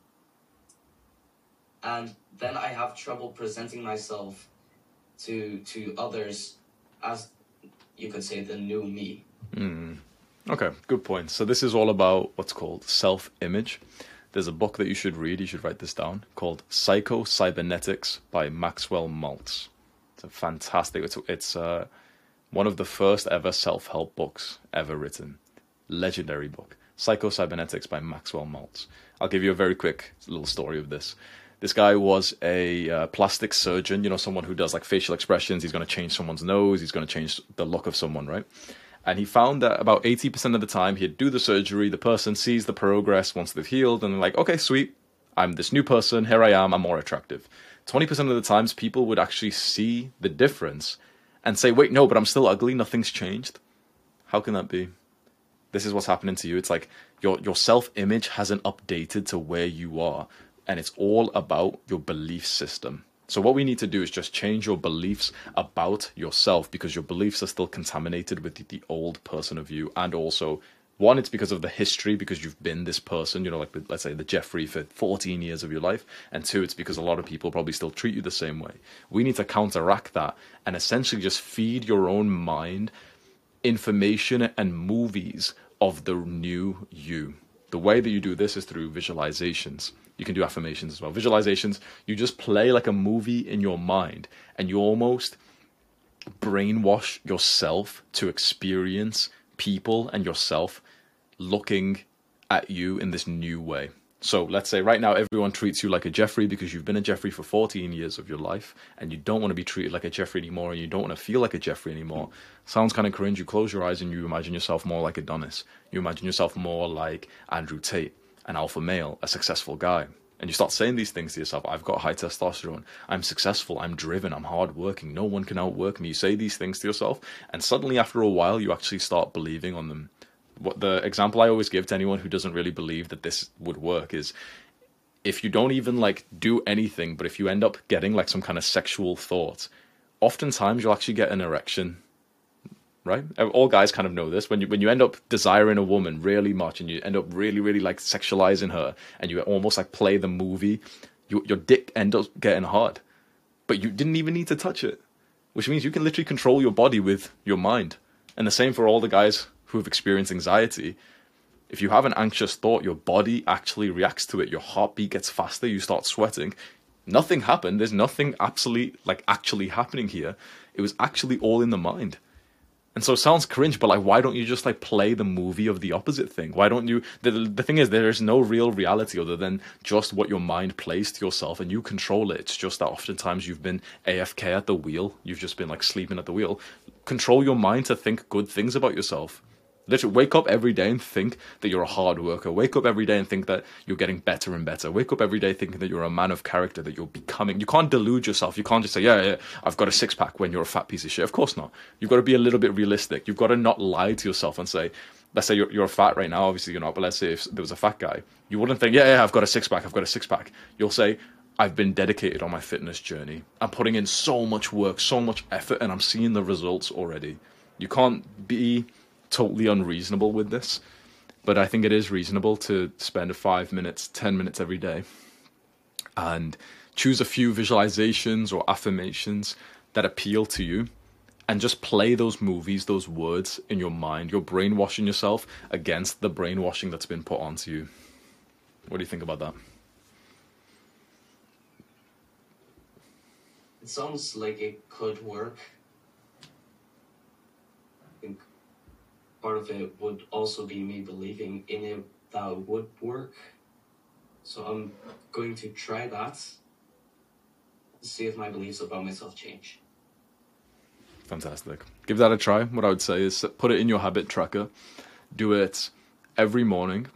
And then I have trouble presenting myself to to others as you could say the new me. Mm. Okay, good point. So this is all about what's called self-image. There's a book that you should read. You should write this down called Psycho Cybernetics by Maxwell Maltz It's a fantastic. It's it's uh, one of the first ever self help books ever written. Legendary book, Psycho Cybernetics by Maxwell Maltz. I'll give you a very quick little story of this. This guy was a uh, plastic surgeon, you know, someone who does like facial expressions. He's going to change someone's nose. He's going to change the look of someone, right? And he found that about 80% of the time he'd do the surgery, the person sees the progress once they've healed, and they're like, okay, sweet, I'm this new person, here I am, I'm more attractive. 20% of the times people would actually see the difference and say, wait, no, but I'm still ugly, nothing's changed. How can that be? This is what's happening to you. It's like your your self-image hasn't updated to where you are, and it's all about your belief system. So what we need to do is just change your beliefs about yourself because your beliefs are still contaminated with the, old person of you and also one, it's because of the history, because you've been this person, you know, like let's say the Jeffrey for 14 years of your life. And two, it's because a lot of people probably still treat you the same way. We need to counteract that and essentially just feed your own mind information and movies of the new you. The way that you do this is through visualizations. You can do affirmations as well. Visualizations, you just play like a movie in your mind and you almost brainwash yourself to experience people and yourself looking at you in this new way. So let's say right now everyone treats you like a Jeffrey because you've been a Jeffrey for 14 years of your life and you don't want to be treated like a Jeffrey anymore and you don't want to feel like a Jeffrey anymore. Sounds kind of cringe. You close your eyes and you imagine yourself more like Adonis. You imagine yourself more like Andrew Tate, an alpha male, a successful guy. And you start saying these things to yourself I've got high testosterone. I'm successful. I'm driven. I'm hardworking. No one can outwork me. You say these things to yourself, and suddenly, after a while, you actually start believing on them what the example I always give to anyone who doesn't really believe that this would work is if you don't even like do anything, but if you end up getting like some kind of sexual thought, oftentimes you'll actually get an erection. Right? Uh, all guys kind of know this. When you when you end up desiring a woman really much and you end up really, really like sexualizing her and you almost like play the movie, you, your dick ends up getting hard. But you didn't even need to touch it. Which means you can literally control your body with your mind. And the same for all the guys who have experienced anxiety, if you have an anxious thought, your body actually reacts to it. Your heartbeat gets faster, you start sweating. Nothing happened. There's nothing absolutely like actually happening here. It was actually all in the mind. And so it sounds cringe, but like, why don't you just like play the movie of the opposite thing? Why don't you? The, the thing is, there is no real reality other than just what your mind plays to yourself and you control it. It's just that oftentimes you've been AFK at the wheel, you've just been like sleeping at the wheel. Control your mind to think good things about yourself. Literally, wake up every day and think that you're a hard worker. Wake up every day and think that you're getting better and better. Wake up every day thinking that you're a man of character, that you're becoming. You can't delude yourself. You can't just say, yeah, yeah, I've got a six pack when you're a fat piece of shit. Of course not. You've got to be a little bit realistic. You've got to not lie to yourself and say, let's say you're, you're fat right now. Obviously, you're not, but let's say if there was a fat guy, you wouldn't think, yeah, yeah, I've got a six pack. I've got a six pack. You'll say, I've been dedicated on my fitness journey. I'm putting in so much work, so much effort, and I'm seeing the results already. You can't be totally unreasonable with this, but I think it is reasonable to spend five minutes, ten minutes every day and choose a few visualizations or affirmations that appeal to you and just play those movies, those words in your mind. You're brainwashing yourself against the brainwashing that's been put onto you. What do you think about that? It sounds like it could work. I think part of it would also be me believing in it that it would work. So I'm going to try that. See if my beliefs about myself change. Fantastic. Give that a try. What I would say is put it in your habit tracker. Do it every morning.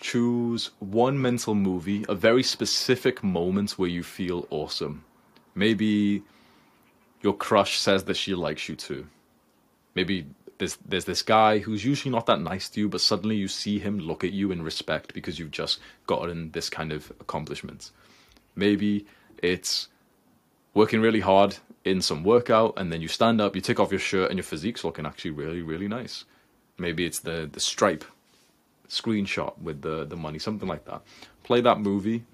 Choose one mental movie, a very specific moment where you feel awesome. Maybe your crush says that she likes you too. Maybe there's there's this guy who's usually not that nice to you, but suddenly you see him look at you in respect because you've just gotten this kind of accomplishment. Maybe it's working really hard in some workout and then you stand up, you take off your shirt and your physique's looking actually really, really nice. Maybe it's the the stripe screenshot with the, the money, something like that. Play that movie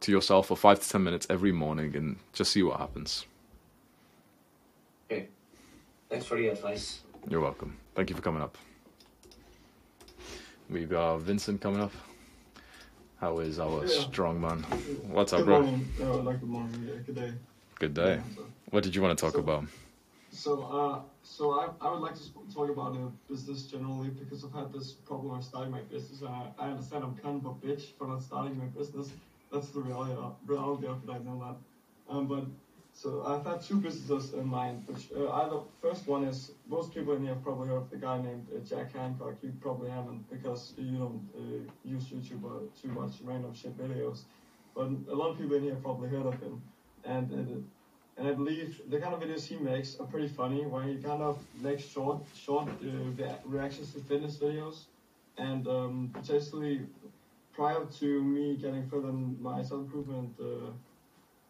to yourself for five to ten minutes every morning and just see what happens. Okay. Thanks for the advice. You're welcome. Thank you for coming up. We've got Vincent coming up. How is our Yeah. strong man? What's up, good bro? morning. Uh, like good morning. Yeah, good day. Good day. Yeah, so- What did you want to talk So- about? So, uh, so I, I would like to talk about uh, business generally because I've had this problem of starting my business. Uh, I understand I'm kind of a bitch for not starting my business. That's the reality, reality of it. I know that. Um, but so I've had two businesses in mind. Which uh, first one is most people in here have probably heard of the guy named uh, Jack Hancock. You probably haven't because you don't uh, use YouTube or too much random shit videos. But a lot of people in here probably heard of him. And uh, and I believe the kind of videos he makes are pretty funny, where he kind of makes short, short uh, reactions to fitness videos, and um, potentially prior to me getting further in my self improvement, uh,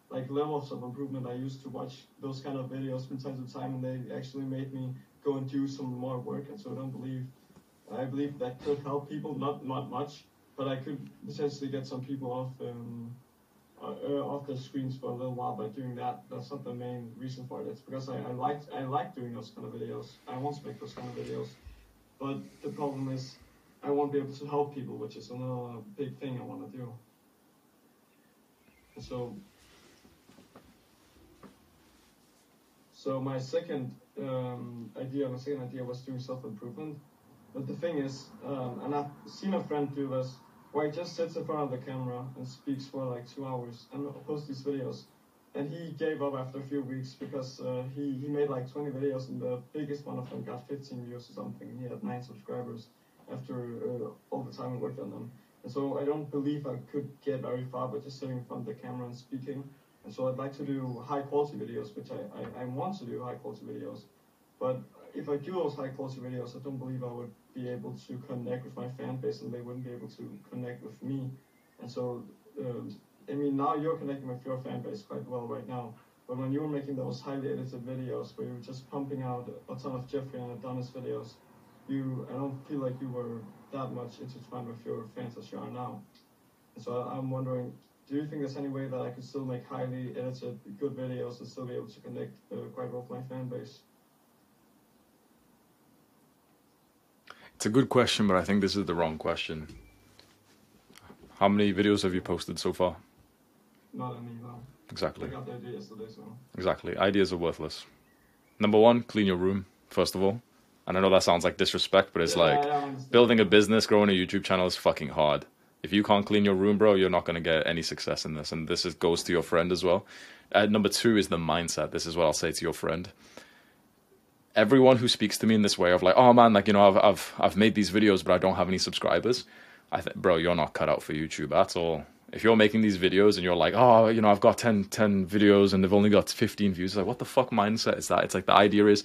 like levels of improvement, I used to watch those kind of videos from time to time, and they actually made me go and do some more work. And so I don't believe, I believe that could help people, not not much, but I could potentially get some people off. Um, uh, off the screens for a little while by doing that. That's not the main reason for it. It's because I, I like I like doing those kind of videos. I want to make those kind of videos, but the problem is I won't be able to help people, which is another big thing I want to do. So, so my second um, idea, my second idea was doing self improvement, But the thing is, um, and I've seen a friend do this, where he just sits in front of the camera and speaks for like two hours and posts these videos. And he gave up after a few weeks because uh, he, he made like 20 videos and the biggest one of them got 15 views or something. He had 9 subscribers after uh, all the time I worked on them. And so I don't believe I could get very far by just sitting in front of the camera and speaking. And so I'd like to do high quality videos, which I, I, I want to do high quality videos. But if I do those high quality videos, I don't believe I would be able to connect with my fan base and they wouldn't be able to connect with me. And so, um, I mean, now you're connecting with your fan base quite well right now. But when you were making those highly edited videos where you were just pumping out a ton of Jeffrey and Adonis videos, you, I don't feel like you were that much intertwined with your fans as you are now. And so I'm wondering, do you think there's any way that I could still make highly edited, good videos and still be able to connect uh, quite well with my fan base? It's a good question, but I think this is the wrong question. How many videos have you posted so far? Not any, no. Exactly. I got the idea yesterday, so. Exactly. Ideas are worthless. Number one, clean your room, first of all. And I know that sounds like disrespect, but it's Yeah, like building a business, growing a YouTube channel is fucking hard. If you can't clean your room, bro, you're not going to get any success in this. And this is, goes to your friend as well. Uh, number two is the mindset. This is what I'll say to your friend. Everyone who speaks to me in this way of like, oh man, like you know, I've I've I've made these videos, but I don't have any subscribers. I think, bro, you're not cut out for YouTube at all. If you're making these videos and you're like, oh, you know, I've got 10, 10 videos and they've only got 15 views, like, what the fuck mindset is that? It's like the idea is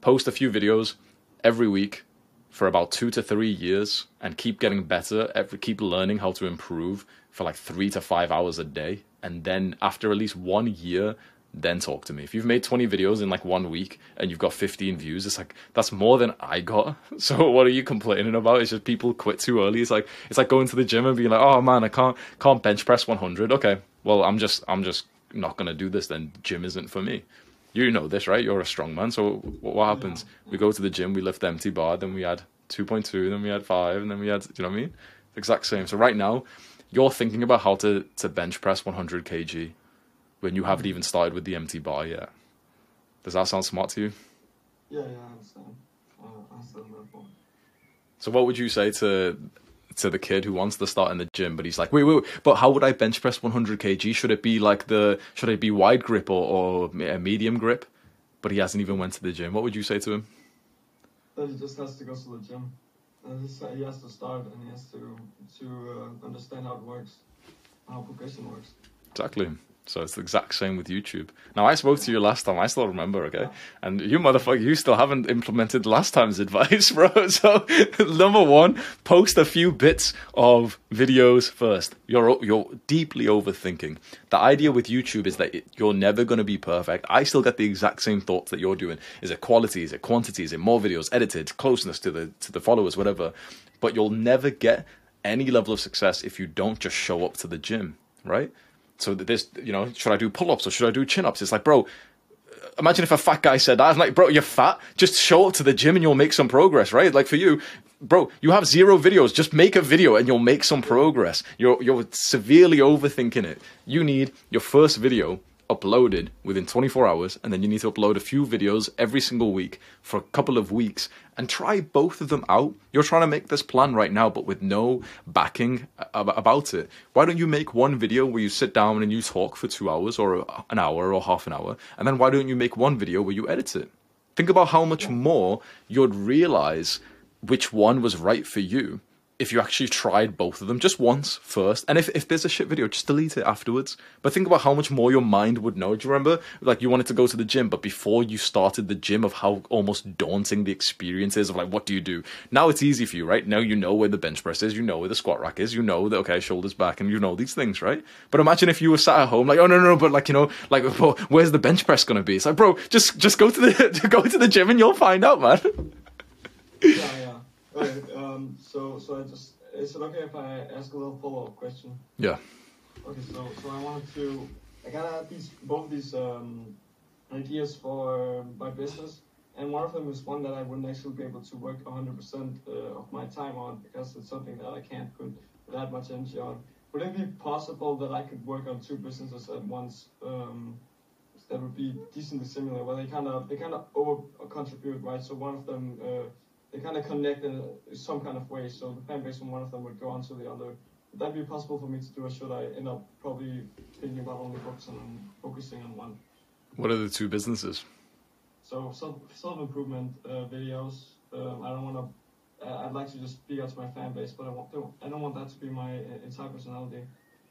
post a few videos every week for about two to three years and keep getting better, every, keep learning how to improve for like three to five hours a day. And then after at least one year, then talk to me. If you've made 20 videos in like one week and you've got 15 views, it's like that's more than I got. So what are you complaining about? It's just people quit too early. It's like it's like going to the gym and being like, "Oh man, I can't can't bench press 100." Okay. Well, I'm just I'm just not going to do this then. Gym isn't for me. You know this, right? You're a strong man. So what, what happens? We go to the gym, we lift the empty bar, then we add 2.2, then we add 5, and then we add, do you know what I mean? Exact same. So right now, you're thinking about how to to bench press 100 kg when you haven't even started with the empty bar yet. Does that sound smart to you? Yeah, yeah, I understand. I understand that point. So what would you say to to the kid who wants to start in the gym, but he's like, wait, wait, wait but how would I bench press 100 kg? Should it be like the should it be wide grip or, or a medium grip? But he hasn't even went to the gym. What would you say to him? That he just has to go to the gym. And he has to start and he has to to uh, understand how it works, how progression works. Exactly. So it's the exact same with YouTube. Now I spoke to you last time. I still remember, okay? And you motherfucker, you still haven't implemented last time's advice, bro. So number one, post a few bits of videos first. You're you're deeply overthinking. The idea with YouTube is that it, you're never going to be perfect. I still get the exact same thoughts that you're doing. Is it quality? Is it quantity? Is it more videos edited? Closeness to the to the followers, whatever. But you'll never get any level of success if you don't just show up to the gym, right? So this, you know, should I do pull-ups or should I do chin-ups? It's like, bro, imagine if a fat guy said that. I'm like, bro, you're fat. Just show up to the gym and you'll make some progress, right? Like for you, bro, you have zero videos. Just make a video and you'll make some progress. You're you're severely overthinking it. You need your first video uploaded within 24 hours, and then you need to upload a few videos every single week for a couple of weeks and try both of them out. You're trying to make this plan right now, but with no backing ab- about it. Why don't you make one video where you sit down and you talk for two hours or an hour or half an hour, and then why don't you make one video where you edit it? Think about how much more you'd realize which one was right for you if you actually tried both of them just once first. And if, if there's a shit video, just delete it afterwards. But think about how much more your mind would know. Do you remember? Like you wanted to go to the gym, but before you started the gym, of how almost daunting the experience is of like, what do you do? Now it's easy for you, right? Now you know where the bench press is, you know where the squat rack is, you know that, okay, shoulders back, and you know these things, right? But imagine if you were sat at home, like, oh no, no, no, but like, you know, like, well, where's the bench press gonna be? It's like, bro, just, just go to the, go to the gym and you'll find out, man. Yeah, yeah. Okay, um, so so I just is it okay if I ask a little follow-up question? Yeah. Okay, so so I wanted to I kind of had these both these um, ideas for my business, and one of them is one that I wouldn't actually be able to work 100% uh, of my time on because it's something that I can't put that much energy on. Would it be possible that I could work on two businesses at once? Um, that would be decently similar, where they kind of they kind of over contribute, right? So one of them uh, they kind of connect in some kind of way. So the fan base from one of them would go on to the other. Would that be possible for me to do, or should I end up probably thinking about only focusing on focusing on one? What are the two businesses? So self self improvement uh, videos. Um, I don't want to. Uh, I'd like to just speak out to my fan base, but I want to, I don't want that to be my uh, entire personality.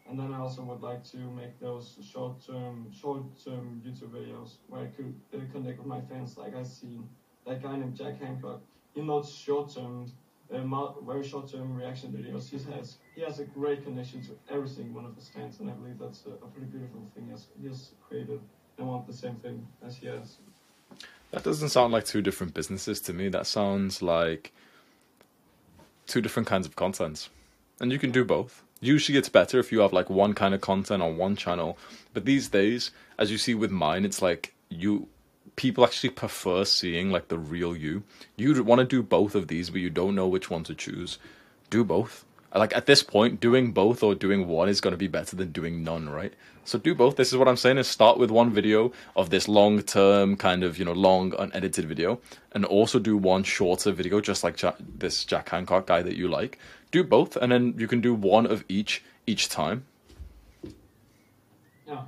And then I also would like to make those short term short term YouTube videos where I could uh, connect with my fans. Like I seen that guy named Jack Hancock. He knows short term. Uh, very short-term reaction videos. He has he has a great connection to every single one of his fans, and I believe that's a, a pretty beautiful thing. Has, he has created. I want the same thing as he has. That doesn't sound like two different businesses to me. That sounds like two different kinds of content. And you can do both. Usually it's better if you have like one kind of content on one channel. But these days, as you see with mine, it's like you people actually prefer seeing like the real you. You want to do both of these, but you don't know which one to choose. Do both. Like at this point, doing both or doing one is going to be better than doing none, right? So do both. This is what I'm saying: is start with one video of this long-term kind of you know long unedited video, and also do one shorter video, just like Jack, this Jack Hancock guy that you like. Do both, and then you can do one of each each time. Yeah,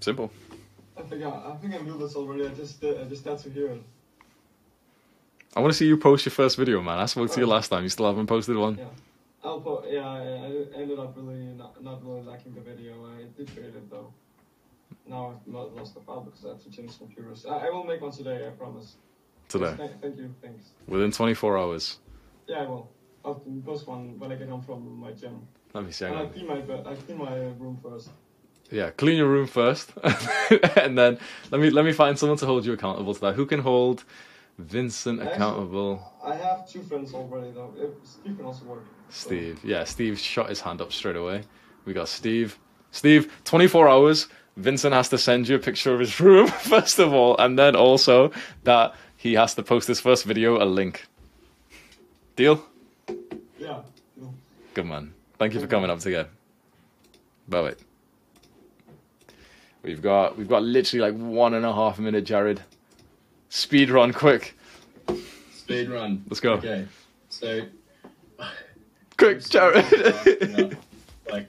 Simple. I think I, think I knew this already. I just uh, I just had to hear it. I want to see you post your first video, man. I spoke to you last time. You still haven't posted one. Yeah. I'll put, yeah, I, I ended up really not, not really liking the video. I did create it though. Now I've lost the file because I have to change computers. I, I will make one today, I promise. Today, Thank, thank you, thanks. within 24 hours. Yeah, I will. I'll post one when I get home from my gym. Let me see. And I clean my bed. I clean my room first. Yeah, clean your room first, and then let me let me find someone to hold you accountable to that. Who can hold Vincent Actually- accountable? I have two friends already though. Steve can also work. So- Steve. Yeah, Steve shot his hand up straight away. We got Steve. Steve, 24 hours. Vincent has to send you a picture of his room, first of all, and then also that he has to post his first video a link. Deal? Yeah. no. Good man. Thank you for coming up together. Bye bye. We've got we've got literally like one and a half minute, Jared. Speed run, quick, Speed run. Let's go. Okay. So quick, Jared. Like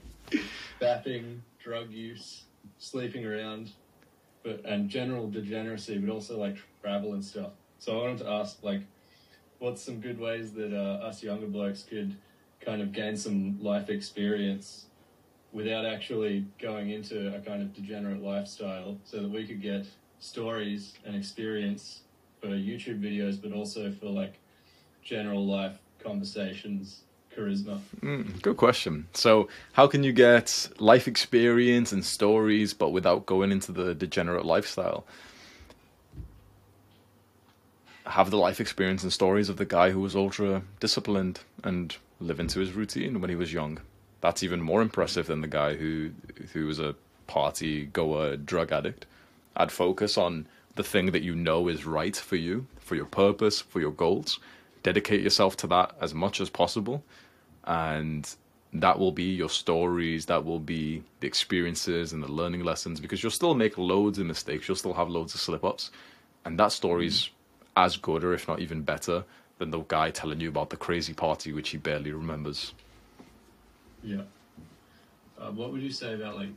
bapping, drug use, sleeping around, but and general degeneracy, but also like travel and stuff. So I wanted to ask, like, what's some good ways that uh, us younger blokes could kind of gain some life experience without actually going into a kind of degenerate lifestyle, so that we could get stories and experience for YouTube videos, but also for like general life conversations, charisma. Mm, good question. So, how can you get life experience and stories, but without going into the degenerate lifestyle? Have the life experience and stories of the guy who was ultra disciplined and living into his routine when he was young. That's even more impressive than the guy who who was a party goer, drug addict. I'd focus on the thing that you know is right for you, for your purpose, for your goals. Dedicate yourself to that as much as possible and that will be your stories that will be the experiences and the learning lessons because you'll still make loads of mistakes you'll still have loads of slip ups and that story's as good or if not even better than the guy telling you about the crazy party which he barely remembers Yeah. Uh, what would you say about like?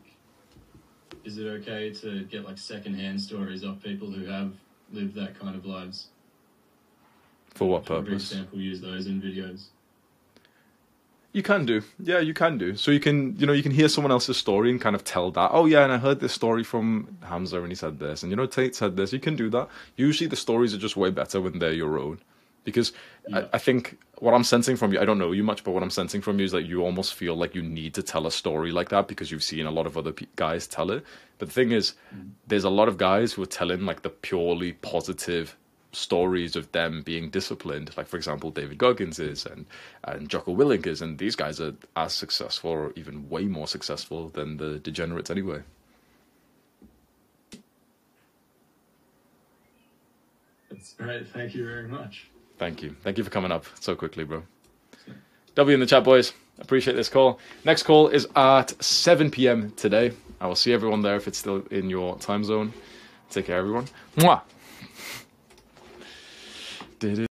Is it okay to get like secondhand stories of people who have lived that kind of lives? for what purpose? For example, use those in videos. You can do. Yeah, you can do. So you can, you know, you can hear someone else's story and kind of tell that, oh yeah, and I heard this story from Hamza and he said this, and you know, Tate said this. You can do that. Usually the stories are just way better when they're your own. Because I, I think what I'm sensing from you, I don't know you much, but what I'm sensing from you is that you almost feel like you need to tell a story like that because you've seen a lot of other pe- guys tell it. But the thing is, mm-hmm. there's a lot of guys who are telling like the purely positive stories of them being disciplined, like for example David Goggins is and and Jocko Willink is, and these guys are as successful or even way more successful than the degenerates anyway. That's great. Thank you very much. Thank you, thank you for coming up so quickly, bro. W in the chat, boys. Appreciate this call. Next call is at 7 p.m. today. I will see everyone there if it's still in your time zone. Take care, everyone. Mwah. Did it?